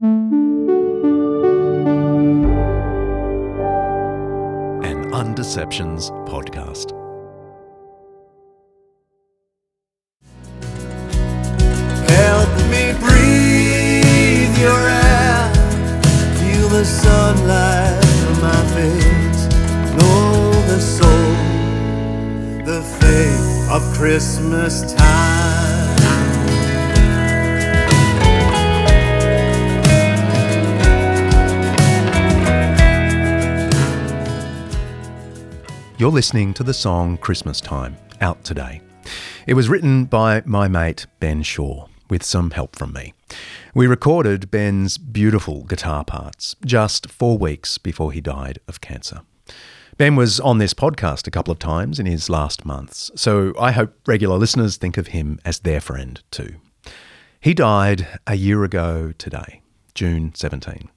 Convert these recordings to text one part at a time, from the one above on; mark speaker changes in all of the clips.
Speaker 1: An Undeceptions podcast.
Speaker 2: Help me breathe your air. Feel the sunlight on my face. Know the soul, the faith of Christmas
Speaker 1: You're listening to the song Christmas Time, out today. It was written by my mate Ben Shaw, with some help from me. We recorded Ben's beautiful guitar parts just four weeks before he died of cancer. Ben was on this podcast a couple of times in his last months, so I hope regular listeners think of him as their friend too. He died a year ago today, June 17,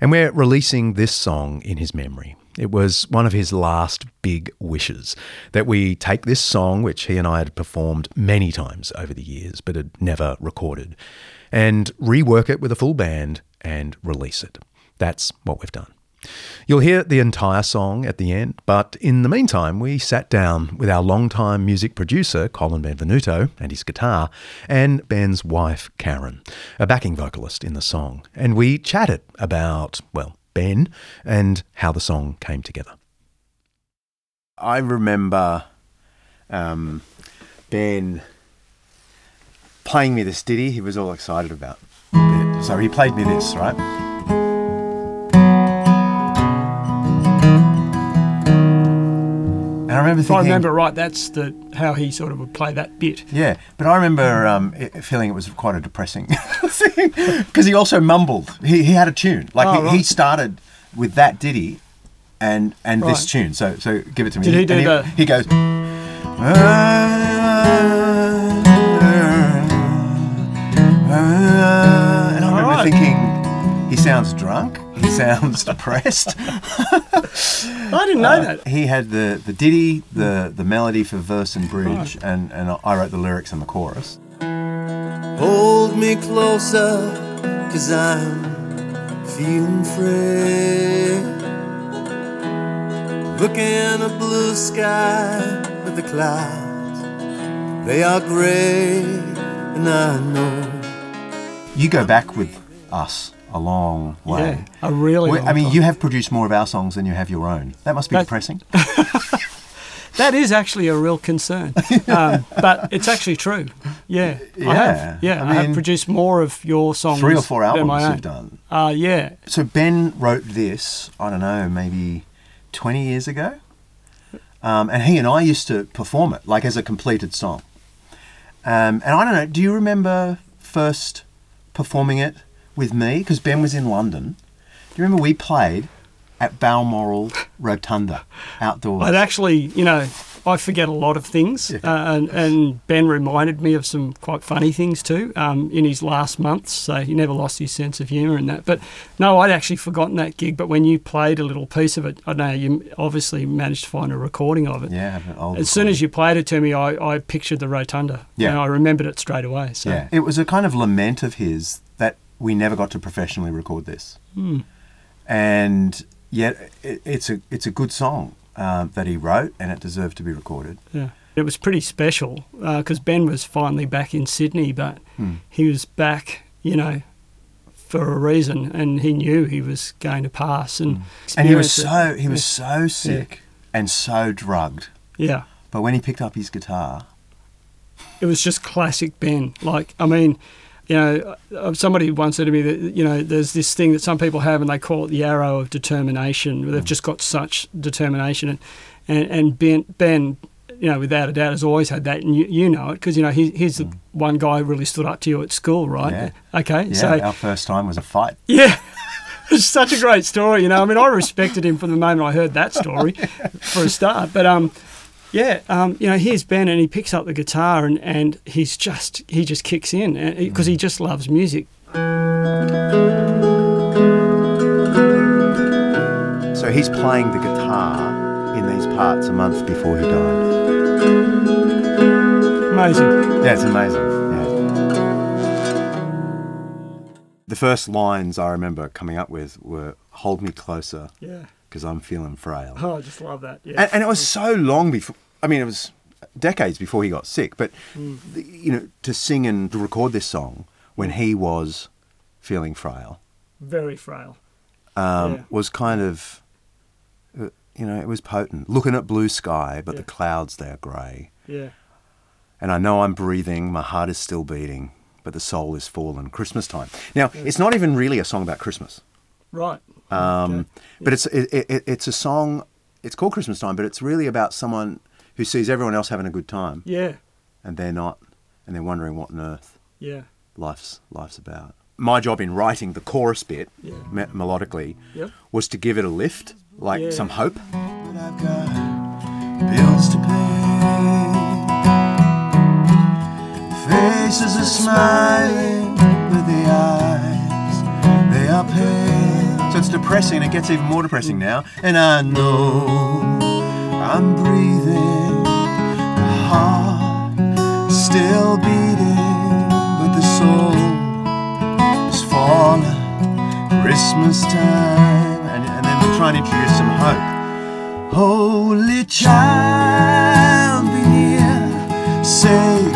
Speaker 1: and we're releasing this song in his memory. It was one of his last big wishes that we take this song, which he and I had performed many times over the years but had never recorded, and rework it with a full band and release it. That's what we've done. You'll hear the entire song at the end, but in the meantime, we sat down with our longtime music producer, Colin Benvenuto, and his guitar, and Ben's wife, Karen, a backing vocalist in the song, and we chatted about, well, And how the song came together. I remember um, Ben playing me this ditty he was all excited about. So he played me this, right? And I remember
Speaker 3: If
Speaker 1: thinking,
Speaker 3: I remember right, that's the how he sort of would play that bit.
Speaker 1: yeah, but I remember um, it, feeling it was quite a depressing thing because he also mumbled. He, he had a tune, like
Speaker 3: Oh,
Speaker 1: he, he started with that ditty and and this tune. So so give it to me.
Speaker 3: Did he do
Speaker 1: And
Speaker 3: the-
Speaker 1: He goes. Uh, uh, uh, and I remember
Speaker 3: Alright.
Speaker 1: thinking, he sounds drunk. He sounds depressed.
Speaker 3: I didn't know uh, that.
Speaker 1: He had the, the ditty, the, the melody for verse and bridge, and, and I wrote the lyrics and the chorus.
Speaker 2: Hold me closer, cause I'm feeling free. Look in a blue sky with the clouds. They are gray, and I know.
Speaker 1: You go back with us a long way.
Speaker 3: Yeah, a really.
Speaker 1: We-
Speaker 3: long
Speaker 1: I mean,
Speaker 3: time.
Speaker 1: you have produced more of our songs than you have your own. That must be
Speaker 3: That-
Speaker 1: depressing.
Speaker 3: that is actually a real concern, um, but it's actually true. Yeah, I
Speaker 1: Yeah,
Speaker 3: have. Yeah,
Speaker 1: I
Speaker 3: I,
Speaker 1: mean,
Speaker 3: have produced more of your songs.
Speaker 1: Three or four
Speaker 3: than
Speaker 1: albums you've done.
Speaker 3: Uh, yeah,
Speaker 1: So Ben wrote this, I don't know, maybe 20 years ago. Um, and he and I used to perform it, like as a completed song. Um, and I don't know, do you remember first performing it with me? Because Ben was in London. Do you remember we played at Balmoral Rotunda outdoors?
Speaker 3: I'd actually, you know, I forget a lot of things, uh, and, and Ben reminded me of some quite funny things too um, in his last months. So he never lost his sense of humour in that. But no, I'd actually forgotten that gig. But when you played a little piece of it, I know you obviously managed to find a recording of it.
Speaker 1: yeah,
Speaker 3: As soon as you played it to me, I, I pictured the rotunda.
Speaker 1: Yeah.
Speaker 3: and I remembered it straight away. So
Speaker 1: Yeah, it was a kind of lament of his we never got to professionally record this,
Speaker 3: Hmm.
Speaker 1: and yet it, it's a it's a good song uh, that he wrote, and it deserved to be recorded.
Speaker 3: Yeah. It was pretty special because Ben was finally back in Sydney, but
Speaker 1: Hmm.
Speaker 3: he was back, you know, for a reason, and he knew he was going to pass. And
Speaker 1: Hmm. And he was so he was so sick and so drugged,
Speaker 3: yeah,
Speaker 1: but when he picked up his guitar,
Speaker 3: it was just classic Ben. Like, I mean, you know, uh, somebody once said to me that you know, there's this thing that some people have, and they call it the arrow of determination. They've just got such determination, and and, and Ben Ben. You know, without a doubt, has always had that, and you, you know it because you know he, he's the one guy who really stood up to you at school, right?
Speaker 1: Yeah.
Speaker 3: Okay,
Speaker 1: yeah,
Speaker 3: so
Speaker 1: our first time was a fight.
Speaker 3: Yeah. It's such a great story, you know. I mean, I respected him from the moment I heard that story, for a start. But um, yeah, um, you know, here's Ben, and he picks up the guitar, and, and he's just he just kicks in because he just loves music.
Speaker 1: So he's playing the guitar in these parts a month before he died.
Speaker 3: Amazing.
Speaker 1: Yeah, it's amazing. Yeah. the first lines I remember coming up with were "Hold me closer,
Speaker 3: Yeah.
Speaker 1: Because I'm feeling frail."
Speaker 3: Oh, I just love that. Yeah.
Speaker 1: and, and it was so long before. I mean, it was decades before he got sick. But
Speaker 3: Mm.
Speaker 1: you know, to sing and to record this song when he was feeling frail
Speaker 3: Very frail.
Speaker 1: um,
Speaker 3: Yeah.
Speaker 1: was kind of, uh, you know, it was potent. Looking at blue sky, but
Speaker 3: Yeah.
Speaker 1: the clouds they're grey,
Speaker 3: Yeah.
Speaker 1: and I know I'm breathing. My heart is still beating, but the soul is fallen. Christmas time. Now, it's not even really a song about Christmas.
Speaker 3: Right.
Speaker 1: Um,
Speaker 3: Okay.
Speaker 1: But it's it, it, it's a song. It's called Christmas time, but it's really about someone who sees everyone else having a good time
Speaker 3: Yeah.
Speaker 1: and they're not, and they're wondering what on earth
Speaker 3: Yeah.
Speaker 1: life's life's about. My job in writing the chorus bit
Speaker 3: Yeah.
Speaker 1: me- melodically
Speaker 3: Yep.
Speaker 1: was to give it a lift, like
Speaker 3: Yeah.
Speaker 1: some hope.
Speaker 2: But I've got bills to pay. Faces are smiling, but the eyes, they are pale.
Speaker 1: It's depressing, it gets even more depressing now. And I know
Speaker 2: I'm breathing, the heart still beating, but the soul is falling. Christmas time,
Speaker 1: and, and then we try and introduce some hope.
Speaker 2: holy child, be near, save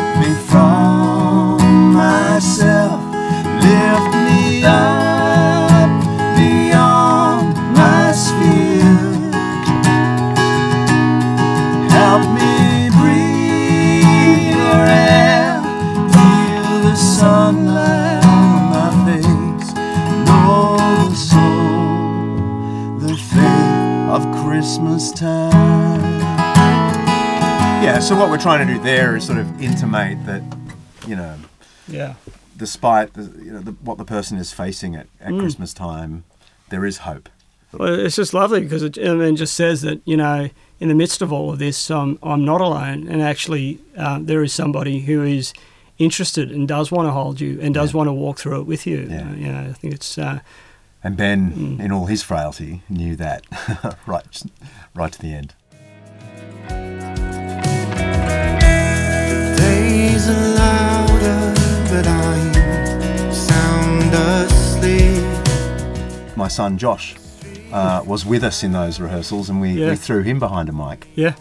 Speaker 2: of Christmas time.
Speaker 1: Yeah. So what we're trying to do there is sort of intimate that, you know,
Speaker 3: Yeah.
Speaker 1: despite the, you know, the, what the person is facing at, at Christmas time, there is hope.
Speaker 3: Well, it's just lovely because it I mean, just says that you know, in the midst of all of this, um, I'm not alone, and actually, uh, there is somebody who is interested and does want to hold you and does want to walk through it with you.
Speaker 1: Yeah.
Speaker 3: Uh, you know, I think it's uh,
Speaker 1: And Ben, in all his frailty, knew that right, right to the end.
Speaker 2: Days are louder, but I'm sound asleep.
Speaker 1: My son Josh uh, was with us in those rehearsals, and we,
Speaker 3: Yeah.
Speaker 1: we threw him behind a mic.
Speaker 3: yeah,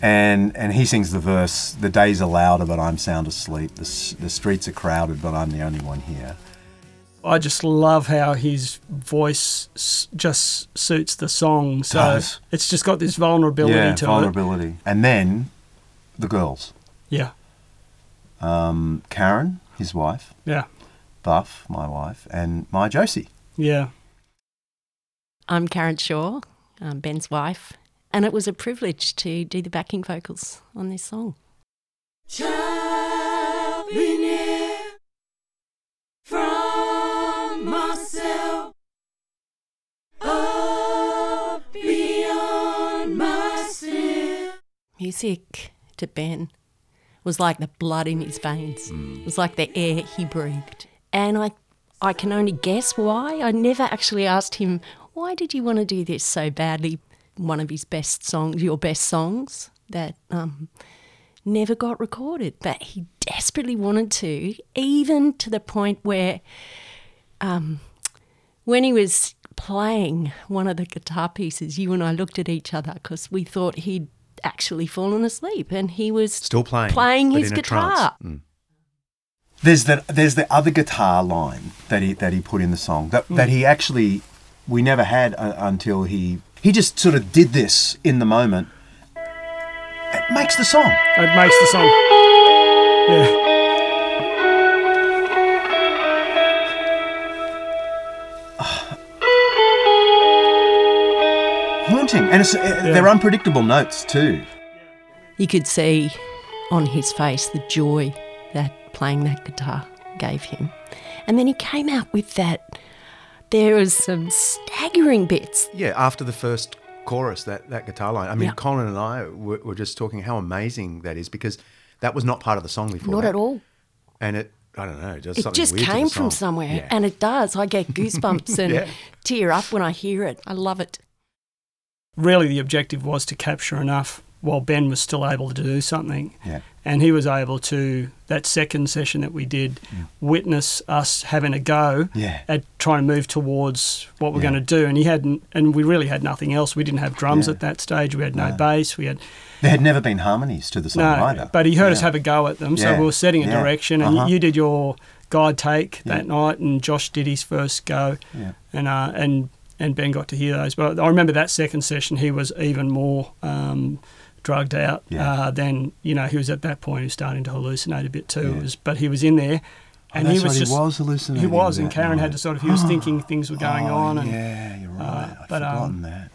Speaker 1: and and he sings the verse the days are louder but i'm sound asleep the, the streets are crowded but i'm the only one here
Speaker 3: I just love how his voice s- just suits the song. So
Speaker 1: Does.
Speaker 3: it's just got this vulnerability
Speaker 1: yeah
Speaker 3: to it.
Speaker 1: vulnerability and then the girls
Speaker 3: Yeah,
Speaker 1: um, karen his wife
Speaker 3: yeah,
Speaker 1: buff my wife and my josie
Speaker 3: yeah.
Speaker 4: I'm Karen Shaw, um, Ben's wife, and it was a privilege to do the backing vocals on this song.
Speaker 5: Child, myself up beyond my sphere.
Speaker 4: Music to Ben was like the blood in his veins. It was like the air he breathed. And I I can only guess why. I never actually asked him, why did you want to do this so badly? One of his best songs, your best songs, that um, never got recorded. But he desperately wanted to, even to the point where um, when he was playing one of the guitar pieces, you and I looked at each other because we thought he'd actually fallen asleep and he was
Speaker 1: Still playing,
Speaker 4: playing his
Speaker 1: in a trance.
Speaker 4: guitar.
Speaker 1: Mm. there's that there's the other guitar line that he that he put in the song that, that he actually we never had uh, until he he just sort of did this in the moment it makes the song
Speaker 3: It makes the song. Yeah,
Speaker 1: haunting and it's, uh, they're unpredictable notes too
Speaker 4: You could see on his face the joy that playing that guitar gave him. And then he came out with that. There was some staggering bits.
Speaker 1: Yeah, after the first chorus, that, that guitar line. I mean,
Speaker 4: Yeah.
Speaker 1: Colin and I were, were just talking how amazing that is because that was not part of the song before.
Speaker 4: Not
Speaker 1: that.
Speaker 4: at all.
Speaker 1: And it, I don't know, it does
Speaker 4: It
Speaker 1: something
Speaker 4: just
Speaker 1: weird to
Speaker 4: came from somewhere.
Speaker 1: Yeah.
Speaker 4: And it does. I get goosebumps and
Speaker 1: Yeah.
Speaker 4: tear up when I hear it. I love it.
Speaker 3: Really, the objective was to capture enough while Ben was still able to do something.
Speaker 1: Yeah.
Speaker 3: And he was able to, that second session that we did, witness us having a go
Speaker 1: Yeah.
Speaker 3: at trying to move towards what we're
Speaker 1: Yeah.
Speaker 3: going to do. And he hadn't, and we really had nothing else. We didn't have drums
Speaker 1: Yeah.
Speaker 3: at that stage. We had no
Speaker 1: No.
Speaker 3: bass. We had
Speaker 1: There had never been harmonies to the song
Speaker 3: no,
Speaker 1: either.
Speaker 3: but he heard us have a go at them. So we were setting a
Speaker 1: Yeah.
Speaker 3: direction, and
Speaker 1: Uh-huh.
Speaker 3: you did your guide take
Speaker 1: Yeah.
Speaker 3: that night, and Josh did his first go,
Speaker 1: Yeah.
Speaker 3: and uh, and and Ben got to hear those. But I remember that second session, he was even more. Um, drugged out
Speaker 1: Yeah.
Speaker 3: uh, then you know he was at that point he was starting to hallucinate a bit too
Speaker 1: Yeah.
Speaker 3: Was, but he was in there and
Speaker 1: Oh,
Speaker 3: he was
Speaker 1: right,
Speaker 3: just
Speaker 1: he was hallucinating.
Speaker 3: he was and Karen had to sort of he was thinking things were going
Speaker 1: Oh,
Speaker 3: on and
Speaker 1: yeah, you're right. I've
Speaker 3: but, um,
Speaker 1: that.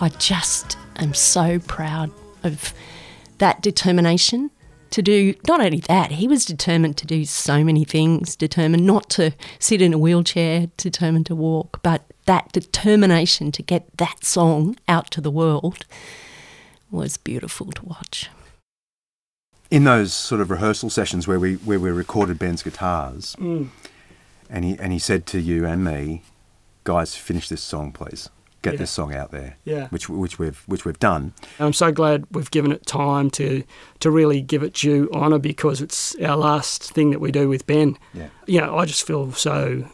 Speaker 4: I just am so proud of that determination to do not only that, he was determined to do so many things, determined not to sit in a wheelchair, determined to walk, but that determination to get that song out to the world was beautiful to watch.
Speaker 1: In those sort of rehearsal sessions where we where we recorded Ben's guitars,
Speaker 3: Mm.
Speaker 1: and he and he said to you and me, guys, finish this song, please. Get
Speaker 3: Yeah.
Speaker 1: this song out there.
Speaker 3: Yeah.
Speaker 1: Which which we've which we've done.
Speaker 3: I'm so glad we've given it time to to really give it due honour because it's our last thing that we do with Ben.
Speaker 1: Yeah.
Speaker 3: You know, I just feel so.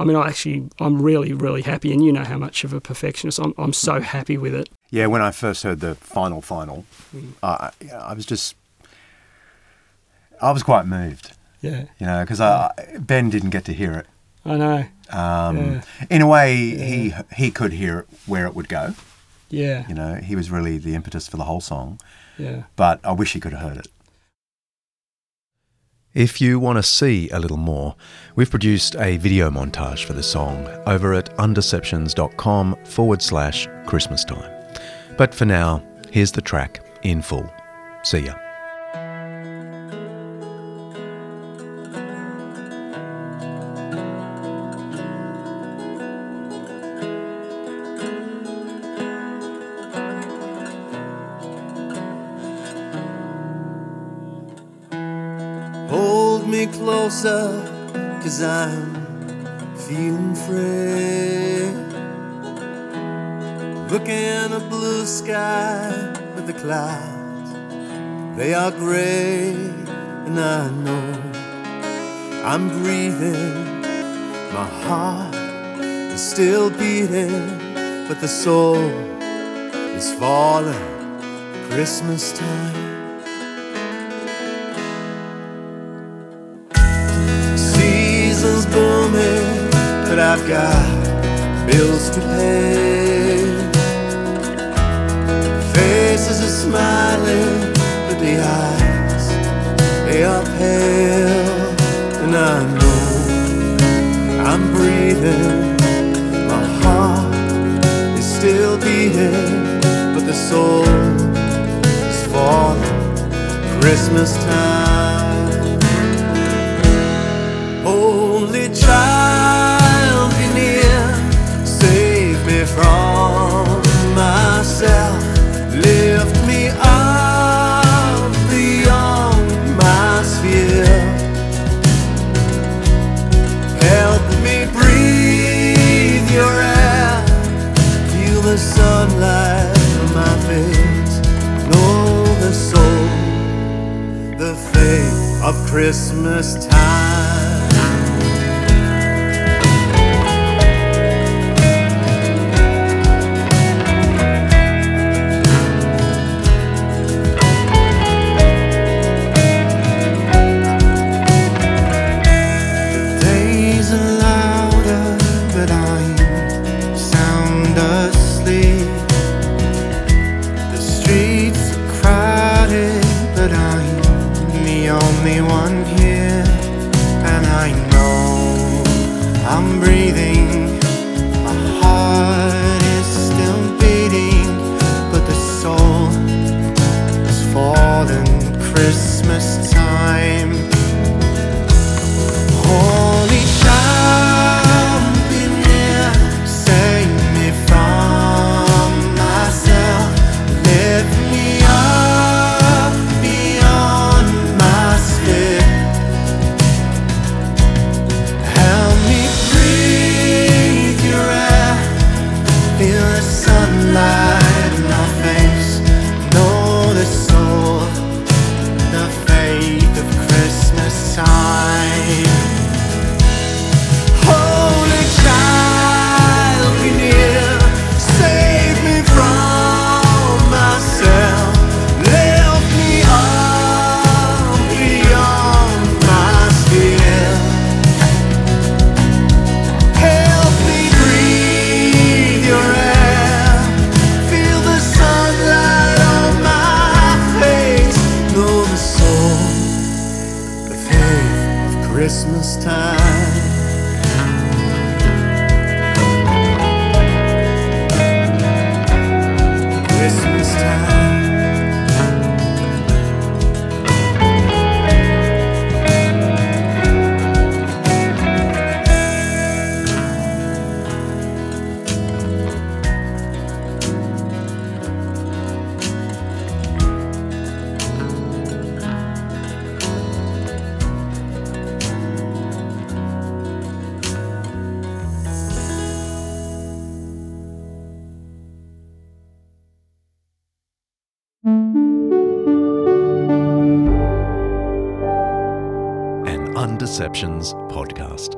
Speaker 3: I mean, I actually, I'm really, really happy, and you know how much of a perfectionist I'm. I'm so happy with it.
Speaker 1: Yeah, when I first heard the final final,
Speaker 3: Mm.
Speaker 1: I I was just I was quite moved,
Speaker 3: Yeah,
Speaker 1: you know, because I Ben didn't get to hear it.
Speaker 3: I know.
Speaker 1: Um,
Speaker 3: Yeah.
Speaker 1: In a way, he he could hear where it would go.
Speaker 3: Yeah,
Speaker 1: You know, he was really the impetus for the whole song.
Speaker 3: yeah.
Speaker 1: But I wish he could have heard it. If you want to see a little more, we've produced a video montage for the song over at undeceptions.com forward slash Christmas time. But for now, here's the track in full. See ya.
Speaker 2: Me closer, cause I'm feeling free. Look in a blue sky with the clouds. They are gray, and I know I'm breathing. My heart is still beating, but the soul is falling. Christmas time. I've got bills to pay. Faces are smiling, but the eyes, they are pale. And I know I'm breathing, my heart is still beating, but the soul is falling.
Speaker 1: Christmas time. Christmas time.
Speaker 6: An Undeceptions podcast.